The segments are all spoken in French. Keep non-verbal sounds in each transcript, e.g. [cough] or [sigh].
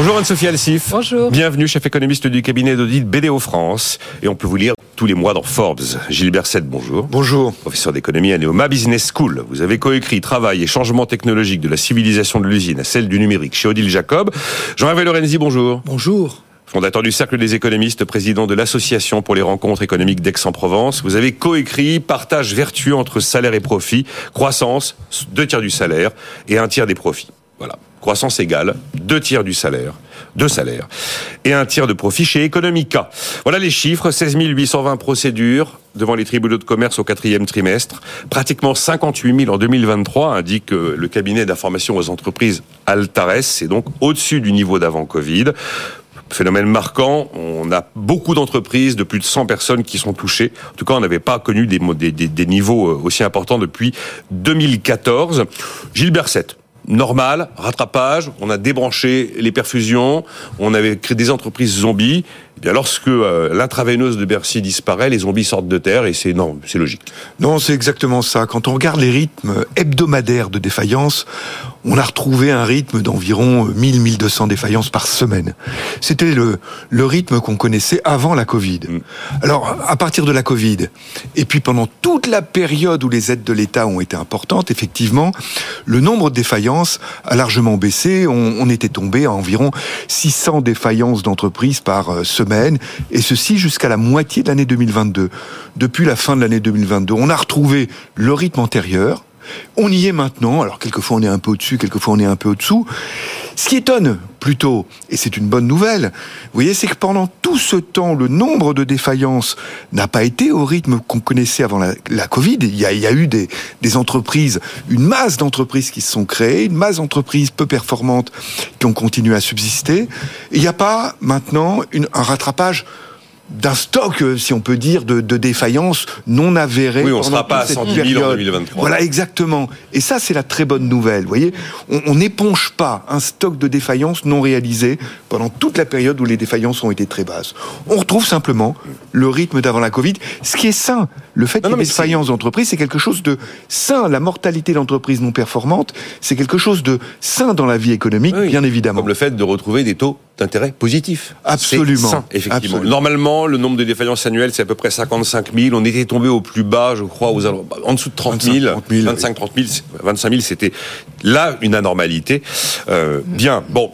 Bonjour Anne-Sophie Alsif. Bonjour. Bienvenue, chef économiste du cabinet d'audit BDO France. Et on peut vous lire tous les mois dans Forbes. Gilbert Sette, bonjour. Bonjour. Professeur d'économie à Neoma Business School. Vous avez coécrit Travail et changement technologique de la civilisation de l'usine à celle du numérique chez Odile Jacob. Jean-Hervé Lorenzi, bonjour. Bonjour. Fondateur du Cercle des économistes, président de l'Association pour les rencontres économiques d'Aix-en-Provence, vous avez coécrit Partage vertueux entre salaire et profit, croissance, deux tiers du salaire et un tiers des profits. Voilà. Croissance égale, deux tiers du salaire, deux salaires, et un tiers de profit chez Economica. Voilà les chiffres, 16 820 procédures devant les tribunaux de commerce au quatrième trimestre, pratiquement 58 000 en 2023, indique le cabinet d'information aux entreprises Altares, c'est donc au-dessus du niveau d'avant Covid. Phénomène marquant, on a beaucoup d'entreprises de plus de 100 personnes qui sont touchées. En tout cas, on n'avait pas connu des, des, des, niveaux euh, aussi importants depuis 2014. Gilles Berset, normal, rattrapage, on a débranché les perfusions, on avait créé des entreprises zombies. Et bien lorsque euh, l'intraveineuse de Bercy disparaît, les zombies sortent de terre et c'est non, c'est logique. Non, c'est exactement ça. Quand on regarde les rythmes hebdomadaires de défaillance, on a retrouvé un rythme d'environ 1000-1200 défaillances par semaine. C'était le, le rythme qu'on connaissait avant la Covid. Mm. Alors, à partir de la Covid, et puis pendant toute la période où les aides de l'État ont été importantes, effectivement, le nombre de défaillances a largement baissé. On, on était tombé à environ 600 défaillances d'entreprises par euh, et ceci jusqu'à la moitié de l'année 2022. Depuis la fin de l'année 2022, on a retrouvé le rythme antérieur, on y est maintenant, alors quelquefois on est un peu au-dessus, quelquefois on est un peu au-dessous. Ce qui étonne plutôt, et c'est une bonne nouvelle, vous voyez, c'est que pendant tout ce temps, le nombre de défaillances n'a pas été au rythme qu'on connaissait avant la, Covid. Il y, a, eu des, entreprises, une masse d'entreprises qui se sont créées, une masse d'entreprises peu performantes qui ont continué à subsister. il n'y a pas maintenant un rattrapage d'un stock, euh, si on peut dire, de, de défaillances non avérées. Oui, on ne sera pas à 110 000 en 2023. Voilà, exactement. Et ça, c'est la très bonne nouvelle. Vous voyez, on n'éponge pas un stock de défaillances non réalisées pendant toute la période où les défaillances ont été très basses. On retrouve simplement le rythme d'avant la Covid, ce qui est sain. Le fait qu'il y ait des défaillances d'entreprise, c'est quelque chose de sain. La mortalité d'entreprise non performante, c'est quelque chose de sain dans la vie économique, bien évidemment. Comme le fait de retrouver des taux d'intérêt positifs. Absolument. Sain, effectivement. Normalement, le nombre de défaillances annuelles, c'est à peu près 55 000. On était tombé au plus bas, je crois, aux, en dessous de 30 000. 25, 30 000, 25 000, c'était là une anormalité. Euh, bien, bon,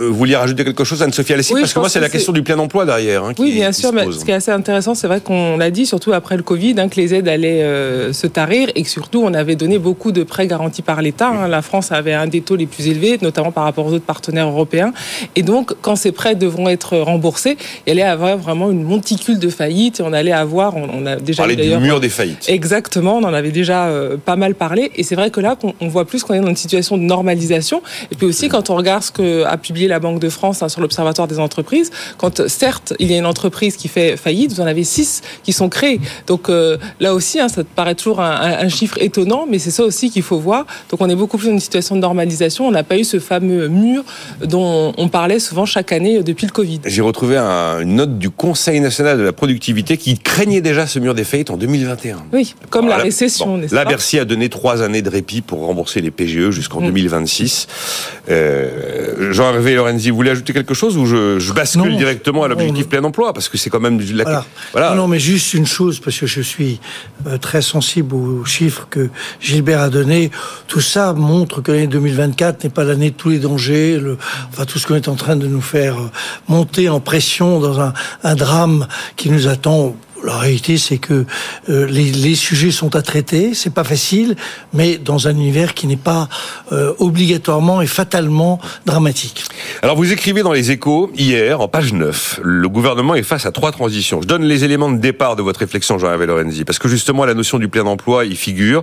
vous vouliez rajouter quelque chose, Anne-Sophie Alessi Parce que moi, c'est la question du plein emploi derrière. Hein, oui, bien sûr. Mais ce qui est assez intéressant, c'est vrai qu'on l'a dit, surtout après le Covid, hein, que les aides allaient euh, se tarir et que surtout, on avait donné beaucoup de prêts garantis par l'État. Hein. La France avait un des taux les plus élevés, notamment par rapport aux autres partenaires européens. Et donc, quand ces prêts devront être remboursés, il allait avoir vraiment une monticule de faillites et on allait avoir, on, a déjà parlé du mur des faillites. Exactement, on en avait déjà euh, pas mal parlé. Et c'est vrai que là, on, voit plus qu'on est dans une situation de normalisation. Et puis aussi, quand on regarde ce que a publié la Banque de France hein, sur l'Observatoire des entreprises, quand certes il y a une entreprise qui fait faillite, vous en avez six qui sont créées. Donc euh, là aussi, hein, ça paraît toujours un, chiffre étonnant, mais c'est ça aussi qu'il faut voir. Donc on est beaucoup plus dans une situation de normalisation. On n'a pas eu ce fameux mur dont on parlait souvent chaque année euh, depuis le Covid. J'ai retrouvé une note du Conseil national de la productivité qui craignait déjà ce mur des faillites en 2021. Oui, comme la récession, Là, Bercy a donné trois années de répit pour rembourser les PGE jusqu'en 2026. Mm. Euh, Jean-Hervé Lorenzi, vous voulez ajouter quelque chose ou je, bascule directement à l'objectif plein emploi? Parce que c'est quand même... La... Voilà. Non, mais juste une chose, parce que je suis euh, très sensible aux chiffres que Gilbert a donnés. Tout ça montre que l'année 2024 n'est pas l'année de tous les dangers, enfin tout ce qu'on est en train de nous faire euh, monter en pression dans un drame qui nous attend la réalité, c'est que euh, les, sujets sont à traiter, c'est pas facile, mais dans un univers qui n'est pas euh, obligatoirement et fatalement dramatique. Alors vous écrivez dans les échos, hier, en page 9, le gouvernement est face à trois transitions. Je donne les éléments de départ de votre réflexion, Jean-Hervé Lorenzi, parce que justement la notion du plein emploi y figure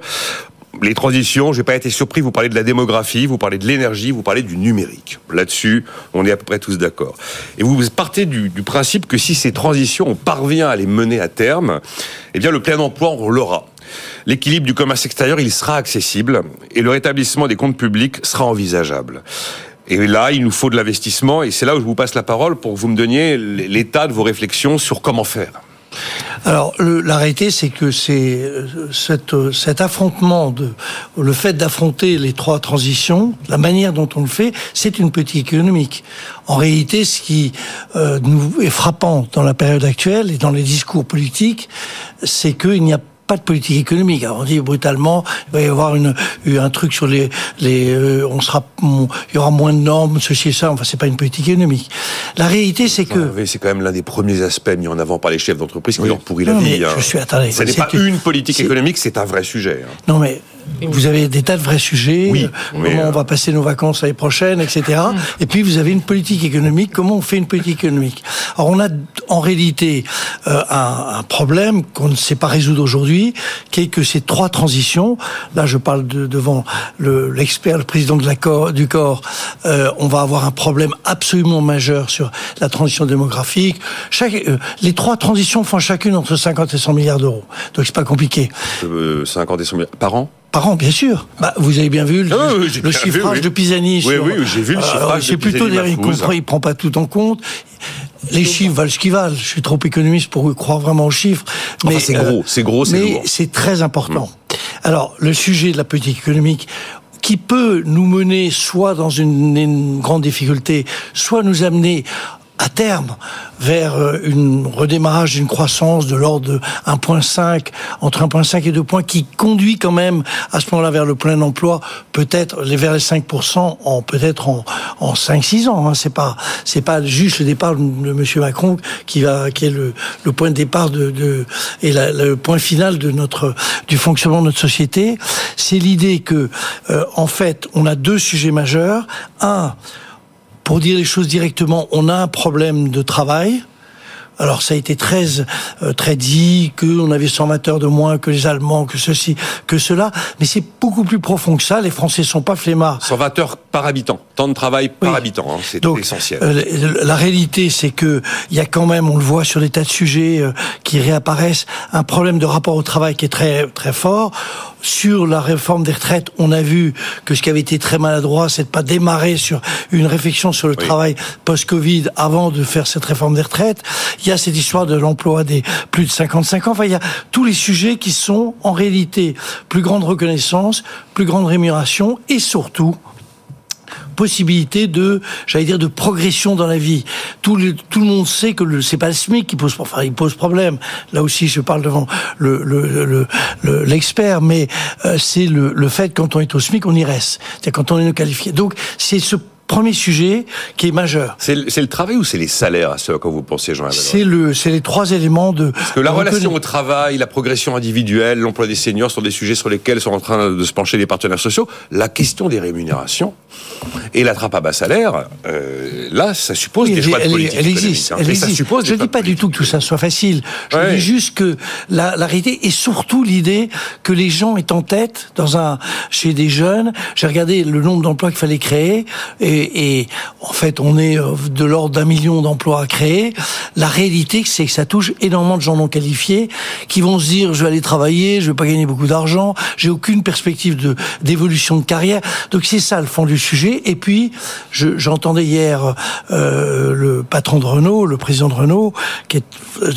les transitions, j'ai pas été surpris, vous parlez de la démographie, vous parlez de l'énergie, vous parlez du numérique. Là-dessus, on est à peu près tous d'accord. Et vous partez du, principe que si ces transitions, on parvient à les mener à terme, eh bien le plein emploi, on l'aura. L'équilibre du commerce extérieur, il sera accessible et le rétablissement des comptes publics sera envisageable. Et là, il nous faut de l'investissement et c'est là où je vous passe la parole pour que vous me donniez l'état de vos réflexions sur comment faire. Alors, le, la réalité, c'est que c'est euh, cet, euh, cet affrontement, le fait d'affronter les trois transitions, la manière dont on le fait, c'est une politique économique. En réalité, ce qui euh, est frappant dans la période actuelle et dans les discours politiques, c'est qu'il n'y a pas de politique économique. Alors on dit brutalement, il va y avoir une, un truc sur les, les euh, on sera, il y aura moins de normes, ceci et ça. Enfin, c'est pas une politique économique. La réalité, c'est que c'est quand même l'un des premiers aspects mis en avant par les chefs d'entreprise qui Oui. leur pourrit la Non, vie. hein. je suis attendez. Ce n'est pas une politique économique, c'est un vrai sujet. hein. Non mais vous avez des tas de vrais sujets. Oui, euh, comment euh, on va passer nos vacances l'année prochaine, etc. [laughs] Et puis vous avez une politique économique. Comment on fait une politique économique? Alors on a en réalité euh, un, un problème qu'on ne sait pas résoudre aujourd'hui, qui est que ces trois transitions. Là, je parle de, devant le- l'expert, le, président de la corps, du corps. euh, on va avoir un problème absolument majeur sur la transition démographique. Chaque, euh, les trois transitions font chacune entre 50 et 100 milliards d'euros. Donc c'est pas compliqué. Euh, 50 et 100 000 par an? Par an, bien sûr. Bah, vous avez bien vu le, Ah oui, le bien vu, chiffrage oui. de Pisani. Oui, sur- oui, j'ai vu le chiffrage de C'est plutôt d'ailleurs, il comprend, il prend pas tout en compte. Les chiffres valent ce qu'ils valent. Je suis trop économiste pour croire vraiment aux chiffres. Enfin, Mais c'est euh, gros, c'est gros, c'est mais c'est très important. Alors, le sujet de la politique économique qui peut nous mener soit dans une, une grande difficulté, soit nous amener à terme vers euh, une redémarrage d'une croissance de l'ordre de 1.5 entre 1.5 et 2 points qui conduit quand même à ce moment-là vers le plein emploi peut-être vers les 5% en peut-être en, en 5 6 ans hein. c'est pas c'est pas juste le départ de monsieur Macron qui va qui est le, le point de départ de, de et la- le point final de notre du fonctionnement de notre société. C'est l'idée que euh, en fait on a deux sujets majeurs. Un pour dire les choses directement, on a un problème de travail. Alors ça a été très euh, très dit que on avait 120 heures de moins que les Allemands, que ceci, que cela, mais c'est beaucoup plus profond que ça. Les Français sont pas flemmards. 120 heures par habitant, temps de travail par Oui. habitant, hein, c'est Donc, essentiel. euh, la réalité, c'est que il y a quand même, on le voit sur des tas de sujets euh, qui réapparaissent, un problème de rapport au travail qui est très très fort. Sur la réforme des retraites, on a vu que ce qui avait été très maladroit, c'est de pas démarrer sur une réflexion sur le Oui. travail post-Covid avant de faire cette réforme des retraites. Il y a cette histoire de l'emploi des plus de 55 ans. Enfin, il y a tous les sujets qui sont en réalité plus grande reconnaissance, plus grande rémunération et surtout possibilité de, j'allais dire, de progression dans la vie. Tout le, tout le monde sait que le, c'est pas le SMIC qui pose, enfin, il pose problème. Là aussi, je parle devant le, le, le- le- l'expert, mais euh, c'est le, le fait quand on est au SMIC, on y reste. C'est quand on est qualifié. Donc, c'est ce premier sujet qui est majeur. C'est le, travail ou c'est les salaires à ce quoi vous pensez, Jean C'est le, c'est les trois éléments de. Parce que la relation au travail, la progression individuelle, l'emploi des seniors sont des sujets sur lesquels sont en train de se pencher les partenaires sociaux. La question des rémunérations et la trappe à bas salaire, euh, là, ça suppose Oui, des elle, choix de politique elle existe. hein. elle Et ça existe. suppose je ne dis pas du tout que tout ça soit facile. Je Ouais. dis juste que la, la réalité est surtout l'idée que les gens aient en tête dans un chez des jeunes. J'ai regardé le nombre d'emplois qu'il fallait créer et, et en fait on est euh, de l'ordre d'un million d'emplois à créer. La réalité c'est que ça touche énormément de gens non qualifiés qui vont se dire je vais aller travailler, je vais pas gagner beaucoup d'argent, j'ai aucune perspective de d'évolution de carrière. Donc c'est ça le fond du sujet. Et puis je- j'entendais hier euh, le patron de Renault, le président de Renault, qui est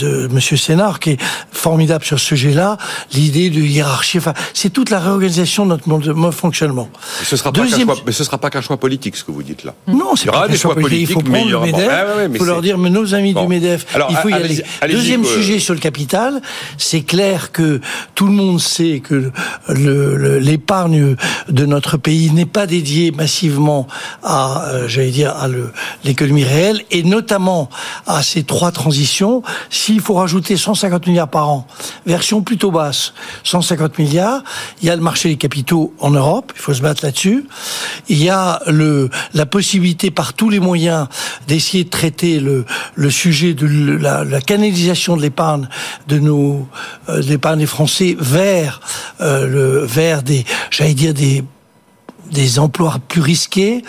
euh, Monsieur Sénard, qui est formidable sur ce sujet-là. L'idée de hiérarchie, enfin, c'est toute la réorganisation de notre mode de fonctionnement. Ce sera pas Deuxième- choix, mais ce sera pas qu'un choix politique, ce que vous dites là. Non, c'est pas question choix politique. Il faut prendre il le MEDEF. Ouais, il faut leur dire, mais nos amis Bon. du MEDEF, Alors, il faut y aller. Deuxième sujet sur le capital, c'est clair que tout le monde sait que l'épargne de notre pays n'est pas dédiée massivement à, euh, j'allais dire, à l'économie réelle et notamment à ces trois transitions. S'il faut rajouter 150 milliards par an, version plutôt basse, 150 milliards, il y a le marché des capitaux en Europe, il faut se battre là-dessus. Il y a la possibilité par tous les moyens d'essayer de traiter le, sujet de la, canalisation de l'épargne de nos euh, des Français vers euh, des des emplois plus risqués.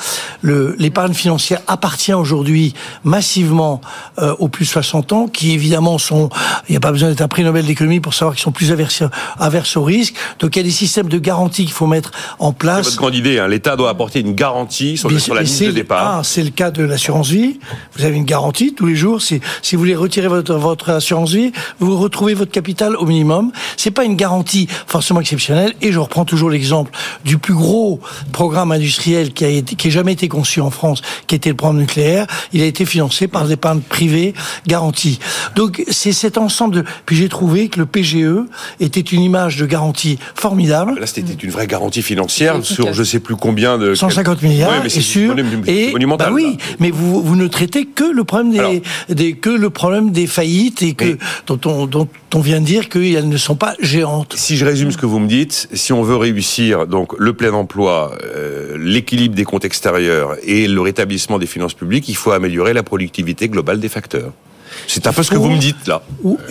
L'épargne financière appartient aujourd'hui massivement euh, aux plus de 60 ans, qui évidemment sont, il n'y a pas besoin d'être un prix Nobel d'économie pour savoir qu'ils sont plus averses, averses au risque. Donc il y a des systèmes de garantie qu'il faut mettre en place. C'est votre grande idée, hein. l'État doit apporter une garantie sur, sur la liste de départ. Ah, c'est le cas de l'assurance vie. Vous avez une garantie tous les jours. Si, si vous voulez retirer votre, votre assurance vie, vous retrouvez votre capital au minimum. C'est pas une garantie forcément exceptionnelle. Et je reprends toujours l'exemple du plus gros programme industriel qui a été, qui a jamais été conçu en France, qui était le programme nucléaire. Il a été financé par l'épargne privée garantie. Donc c'est cet ensemble de. Puis j'ai trouvé que le PGE était une image de garantie formidable. Là, c'était une vraie garantie financière sur je sais plus combien de 150 milliards, mais c'est sûr. Et monumental, bah oui, mais vous vous ne traitez que le problème des, des que le problème des faillites et que dont on dont on vient de dire qu'elles ne sont pas géantes. Si je résume ce que vous me dites, si on veut réussir donc le plein emploi, euh, l'équilibre des comptes extérieurs et le rétablissement des finances publiques, il faut améliorer la productivité globale des facteurs. C'est un peu ce que vous me dites là.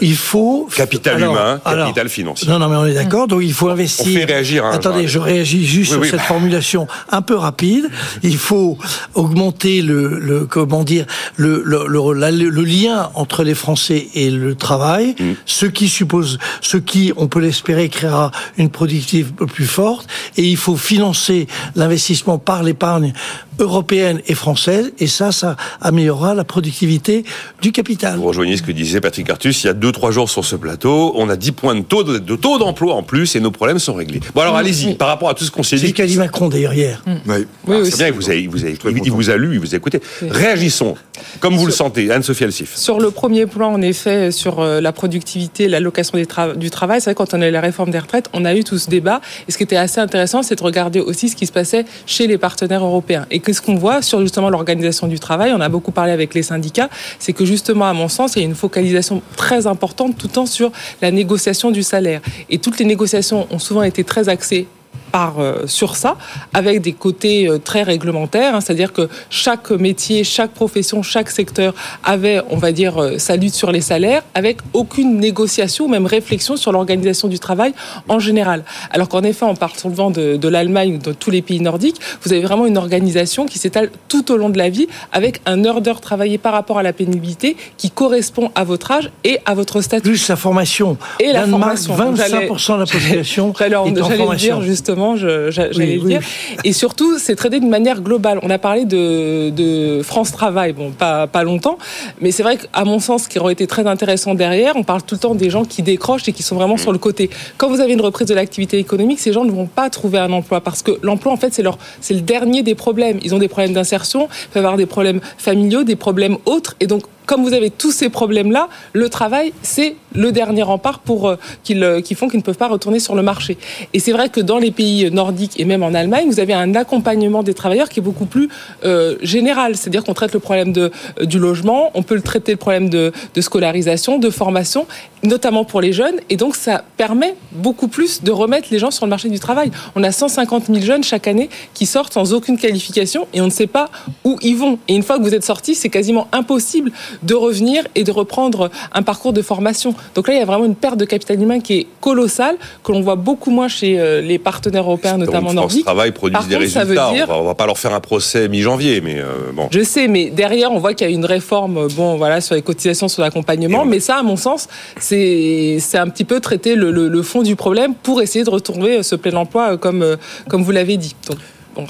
il faut capital humain, capital financier. Non, non, mais on est d'accord. Donc il faut investir. On fait réagir. Hein, Attendez, je réagis juste sur cette formulation un peu rapide. Il faut augmenter le, le comment dire, le le, le, lien entre les Français et le travail, mm. ce qui suppose, ce qui, on peut l'espérer, créera une productivité plus forte. Et il faut financer l'investissement par l'épargne européenne et française, et ça, ça améliorera la productivité du capital. Vous rejoignez ce que disait Patrick Artus il y a 2-3 jours sur ce plateau. On a 10 points de taux, de, taux d'emploi en plus et nos problèmes sont réglés. Bon, alors allez-y, par rapport à tout ce qu'on s'est dit. C'est qu'a dit Macron d'ailleurs hier. Mm. Oui. oui c'est bien, vous avez, vous avez, il vous a lu, il vous a écouté. Réagissons, comme vous le sentez, Anne-Sophie Alsif. Sur le premier plan, en effet, sur euh, la productivité, l'allocation du travail, c'est vrai, quand on a eu la réforme des retraites, on a eu tout ce débat. Et ce qui était assez intéressant, c'est de regarder aussi ce qui se passait chez les partenaires européens. Et qu'est-ce qu'on voit sur justement l'organisation du travail On a beaucoup parlé avec les syndicats. C'est que justement, à mon sens, il y a une focalisation très importante tout le temps sur la négociation du salaire. Et toutes les négociations ont souvent été très axées par euh, sur ça, avec des côtés euh, très réglementaires, hein, c'est-à-dire que chaque métier, chaque profession, chaque secteur avait, on va dire, euh, sa lutte sur les salaires, avec aucune négociation ou même réflexion sur l'organisation du travail en général. Alors qu'en effet, on part souvent de, de l'Allemagne ou de tous les pays nordiques, vous avez vraiment une organisation qui s'étale tout au long de la vie, avec un heure d'heure travaillée par rapport à la pénibilité qui correspond à votre âge et à votre statut. Plus la formation. Et la formation. 25% de la population [laughs] est en formation. dire justement j'allais dire. Et surtout, c'est traité d'une manière globale. On a parlé de, de France Travail, bon, pas, pas longtemps, mais c'est vrai qu'à mon sens, ce qui aurait été très intéressant derrière, on parle tout le temps des gens qui décrochent et qui sont vraiment sur le côté. Quand vous avez une reprise de l'activité économique, ces gens ne vont pas trouver un emploi parce que l'emploi, en fait, c'est leur, c'est le dernier des problèmes. Ils ont des problèmes d'insertion, ils peuvent avoir des problèmes familiaux, des problèmes autres, et donc comme vous avez tous ces problèmes-là, le travail, c'est le dernier rempart pour euh, qu'ils euh, qui font qu'ils ne peuvent pas retourner sur le marché. Et c'est vrai que dans les pays nordiques et même en Allemagne, vous avez un accompagnement des travailleurs qui est beaucoup plus euh, général. C'est-à-dire qu'on traite le problème de, du logement, on peut le traiter le problème de, de scolarisation, de formation, notamment pour les jeunes. Et donc, ça permet beaucoup plus de remettre les gens sur le marché du travail. On a 150 000 jeunes chaque année qui sortent sans aucune qualification et on ne sait pas où ils vont. Et une fois que vous êtes sortis, c'est quasiment impossible de revenir et de reprendre un parcours de formation. Donc là, il y a vraiment une perte de capital humain qui est colossale, que l'on voit beaucoup moins chez euh, les partenaires européens, notamment nordiques. travail produit des résultats. Dire... On, va, va pas leur faire un procès mi-janvier, mais euh, bon. Je sais, mais derrière, on voit qu'il y a une réforme, bon, voilà, sur les cotisations, sur l'accompagnement. Mais ça, à mon sens, c'est c'est un petit peu traiter le, le, le, fond du problème pour essayer de retourner ce plein emploi, comme comme vous l'avez dit. Donc.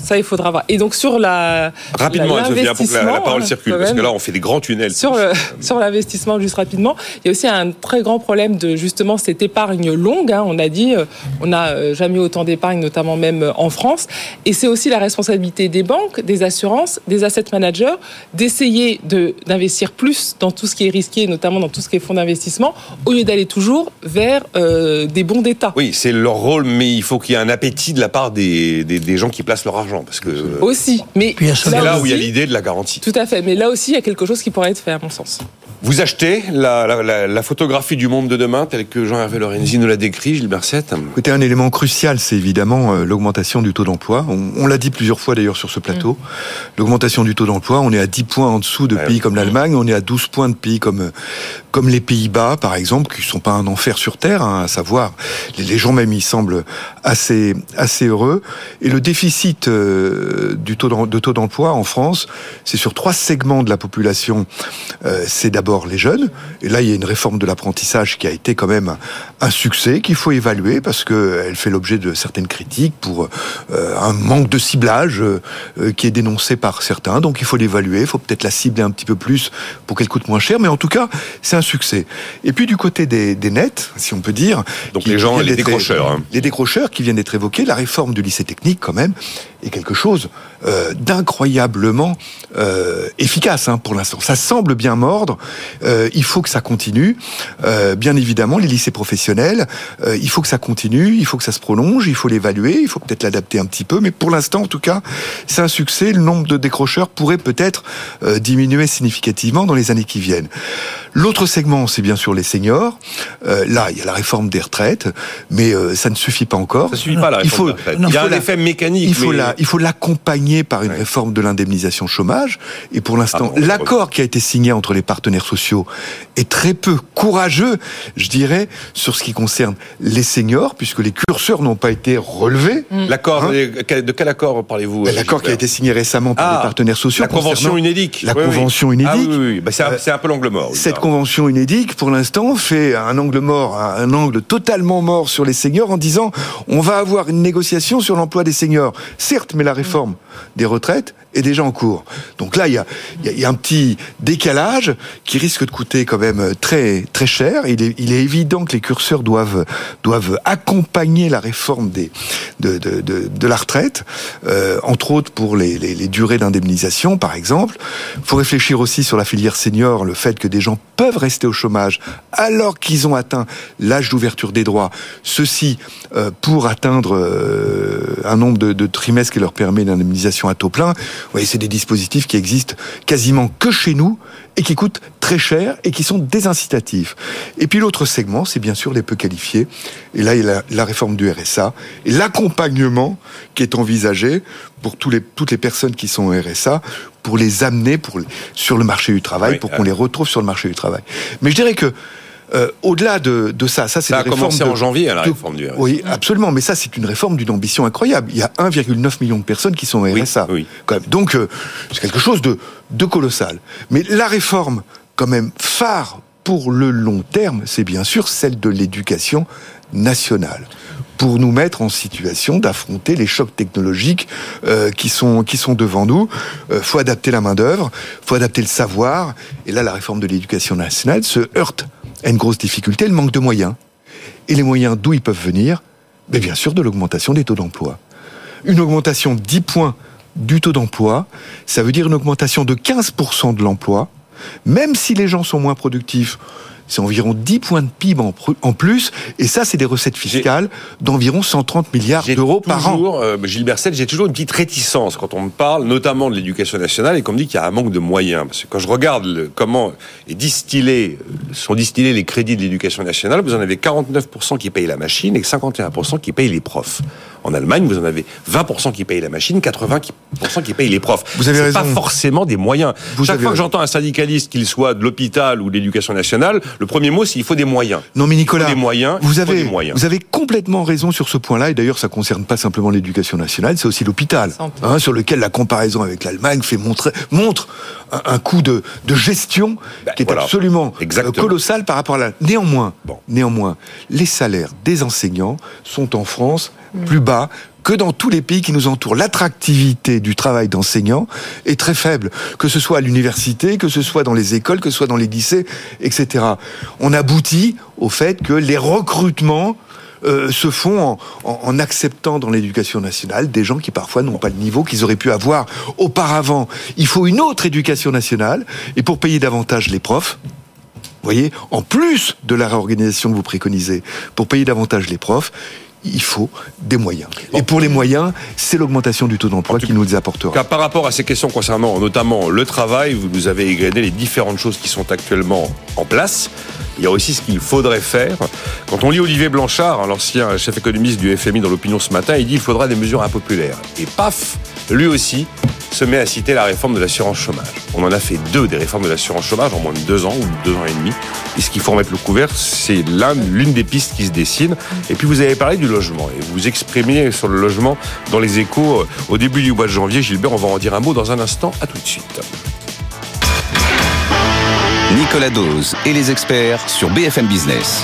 Ça, il faudra voir. Et donc, sur la. Rapidement, la, Sophia, pour que la, la parole circule, parce que là, on fait des grands tunnels. Sur, le, [laughs] sur l'investissement, juste rapidement, il y a aussi un très grand problème de justement cette épargne longue. Hein, on a dit, euh, on n'a euh, jamais autant d'épargne, notamment même euh, en France. Et c'est aussi la responsabilité des banques, des assurances, des asset managers, d'essayer de, d'investir plus dans tout ce qui est risqué, notamment dans tout ce qui est fonds d'investissement, au lieu d'aller toujours vers euh, des bons d'État. Oui, c'est leur rôle, mais il faut qu'il y ait un appétit de la part des, des, des gens qui placent leur argent. Parce que aussi, mais c'est là, où il y a l'idée de la garantie. Tout à fait, mais là aussi, il y a quelque chose qui pourrait être fait, à mon sens. Vous achetez la, photographie du monde de demain telle que Jean-Hervé Lorenzi nous l'a décrit, Gilbert Sette Écoutez, un élément crucial, c'est évidemment euh, l'augmentation du taux d'emploi. On, l'a dit plusieurs fois d'ailleurs sur ce plateau. Mm. L'augmentation du taux d'emploi, on est à 10 points en dessous de pays comme l'Allemagne, on est à 12 points de pays comme, euh, comme les Pays-Bas, par exemple, qui sont pas un enfer sur Terre, hein, à savoir, les, gens même y semblent assez, assez heureux. Et le déficit euh, du taux de, taux d'emploi en France, c'est sur trois segments de la population. c'est d'abord les jeunes. Et là, il y a une réforme de l'apprentissage qui a été quand même un succès qu'il faut évaluer parce qu'elle fait l'objet de certaines critiques pour euh, un manque de ciblage euh, qui est dénoncé par certains. Donc il faut l'évaluer, il faut peut-être la cibler un petit peu plus pour qu'elle coûte moins cher. Mais en tout cas, c'est un succès. Et puis du côté des, nets, si on peut dire, donc les gens, les décrocheurs, hein. les décrocheurs qui viennent d'être évoqués, la réforme du lycée technique quand même est quelque chose euh, d'incroyablement efficace hein, pour l'instant. Ça semble bien mordre, euh, il faut que ça continue. Euh, bien évidemment, les lycées professionnels, euh, il faut que ça continue, il faut que ça se prolonge, il faut l'évaluer, il faut peut-être l'adapter un petit peu. Mais pour l'instant, en tout cas, c'est un succès. Le nombre de décrocheurs pourrait peut-être diminuer significativement dans les années qui viennent. L'autre segment, c'est bien sûr les seniors. là, il y a la réforme des retraites, mais ça ne suffit pas encore. Ça suffit pas la réforme il faut, des il y a un effet mécanique. Il faut la, il faut l'accompagner par une réforme de l'indemnisation chômage. Et pour l'instant, ah l'accord qui a été signé entre les partenaires sociaux est très peu courageux, je dirais, sur ce qui concerne les seniors, puisque les curseurs n'ont pas été relevés. Mm. L'accord, hein de quel accord parlez-vous ben, L'accord qui a été signé récemment par les ah, partenaires sociaux. La convention unédique. La convention unédique. Ah, oui, ben, c'est un, peu l'angle mort. Cette convention unédique, pour l'instant, fait un angle mort, un angle totalement mort sur les seniors en disant on va avoir une négociation sur l'emploi des seniors. Mais la réforme des retraites est déjà en cours. Donc là, il y a, un petit décalage qui risque de coûter quand même très très cher. Il est, évident que les curseurs doivent doivent accompagner la réforme de, la retraite, euh, entre autres pour les, durées d'indemnisation, par exemple. Il faut réfléchir aussi sur la filière senior, le fait que des gens peuvent rester au chômage alors qu'ils ont atteint l'âge d'ouverture des droits. Ceci euh, pour atteindre euh, un nombre de trimestres qui leur permet l'indemnisation à taux plein. Vous voyez, c'est des dispositifs qui existent quasiment que chez nous et qui coûtent très cher et qui sont désincitatifs. Et puis l'autre segment, c'est bien sûr les peu qualifiés. Et là, il y a la, réforme du RSA et l'accompagnement qui est envisagé pour tous les, toutes les personnes qui sont au RSA pour les amener pour, sur le marché du travail, pour qu'on les retrouve sur le marché du travail. Mais je dirais que euh, au-delà de, de, ça, ça c'est ça a commencé en janvier à la réforme du RSA. Oui, absolument, mais ça c'est une réforme d'une ambition incroyable. Il y a 1,9 million de personnes qui sont RSA. Oui, Quand même. Donc euh, c'est quelque chose de, de colossal. Mais la réforme, quand même phare pour le long terme, c'est bien sûr celle de l'éducation nationale pour nous mettre en situation d'affronter les chocs technologiques euh, qui sont qui sont devant nous. Euh, faut adapter la main d'œuvre, faut adapter le savoir. Et là, la réforme de l'éducation nationale se heurte une grosse difficulté, le manque de moyens. Et les moyens d'où ils peuvent venir? Mais bien sûr de l'augmentation des taux d'emploi. Une augmentation de 10 points du taux d'emploi, ça veut dire une augmentation de 15% de l'emploi, même si les gens sont moins productifs, c'est environ 10 points de PIB en, plus, et ça, c'est des recettes fiscales d'environ 130 milliards d'euros par an. Euh, Gilles j'ai toujours une petite réticence quand on me parle, notamment de l'éducation nationale, et qu'on me dit qu'il y a un manque de moyens. Parce que quand je regarde comment est distillé, euh, sont distillés les crédits de l'éducation nationale, vous en avez 49% qui payent la machine et 51% qui payent les profs. En Allemagne, vous en avez 20% qui payent la machine, 80% qui payent les profs. Vous avez raison. pas forcément des moyens. Chaque fois que j'entends un syndicaliste, qu'il soit de l'hôpital ou de l'éducation nationale, le premier mot, c'est il faut des moyens. Non, mais Nicolas, des moyens, vous avez, vous avez complètement raison sur ce point-là. Et d'ailleurs, ça concerne pas simplement l'éducation nationale, c'est aussi l'hôpital, hein, sur lequel la comparaison avec l'Allemagne fait montrer, montre un, coût de, de gestion ben, qui est absolument euh, colossal par rapport à la. Néanmoins, néanmoins, les salaires des enseignants sont en France. Plus bas que dans tous les pays qui nous entourent. L'attractivité du travail d'enseignant est très faible, que ce soit à l'université, que ce soit dans les écoles, que ce soit dans les lycées, etc. On aboutit au fait que les recrutements euh, se font en, acceptant dans l'éducation nationale des gens qui parfois n'ont pas le niveau qu'ils auraient pu avoir auparavant. Il faut une autre éducation nationale, et pour payer davantage les profs, voyez, en plus de la réorganisation que vous préconisez, pour payer davantage les profs, il faut des moyens. Et pour les moyens, c'est l'augmentation du taux d'emploi qui nous apportera. Car par rapport à ces questions concernant notamment le travail, vous nous avez égrené les différentes choses qui sont actuellement en place. Il y a aussi ce qu'il faudrait faire. Quand on lit Olivier Blanchard, l'ancien chef économiste du FMI dans l'opinion ce matin, il dit qu'il faudra des mesures impopulaires. Et paf, lui aussi se met à citer la réforme de l'assurance chômage. On en a fait deux des réformes de l'assurance chômage en moins de deux ans ou deux ans et demi. Et ce qu'il faut remettre le couvert, c'est l'une des pistes qui se dessine. Et puis vous avez parlé du logement et vous exprimez sur le logement dans les échos euh, au début du mois de janvier. Gilbert, on va en dire un mot dans un instant. À tout de suite. Nicolas Dose et les experts sur BFM Business.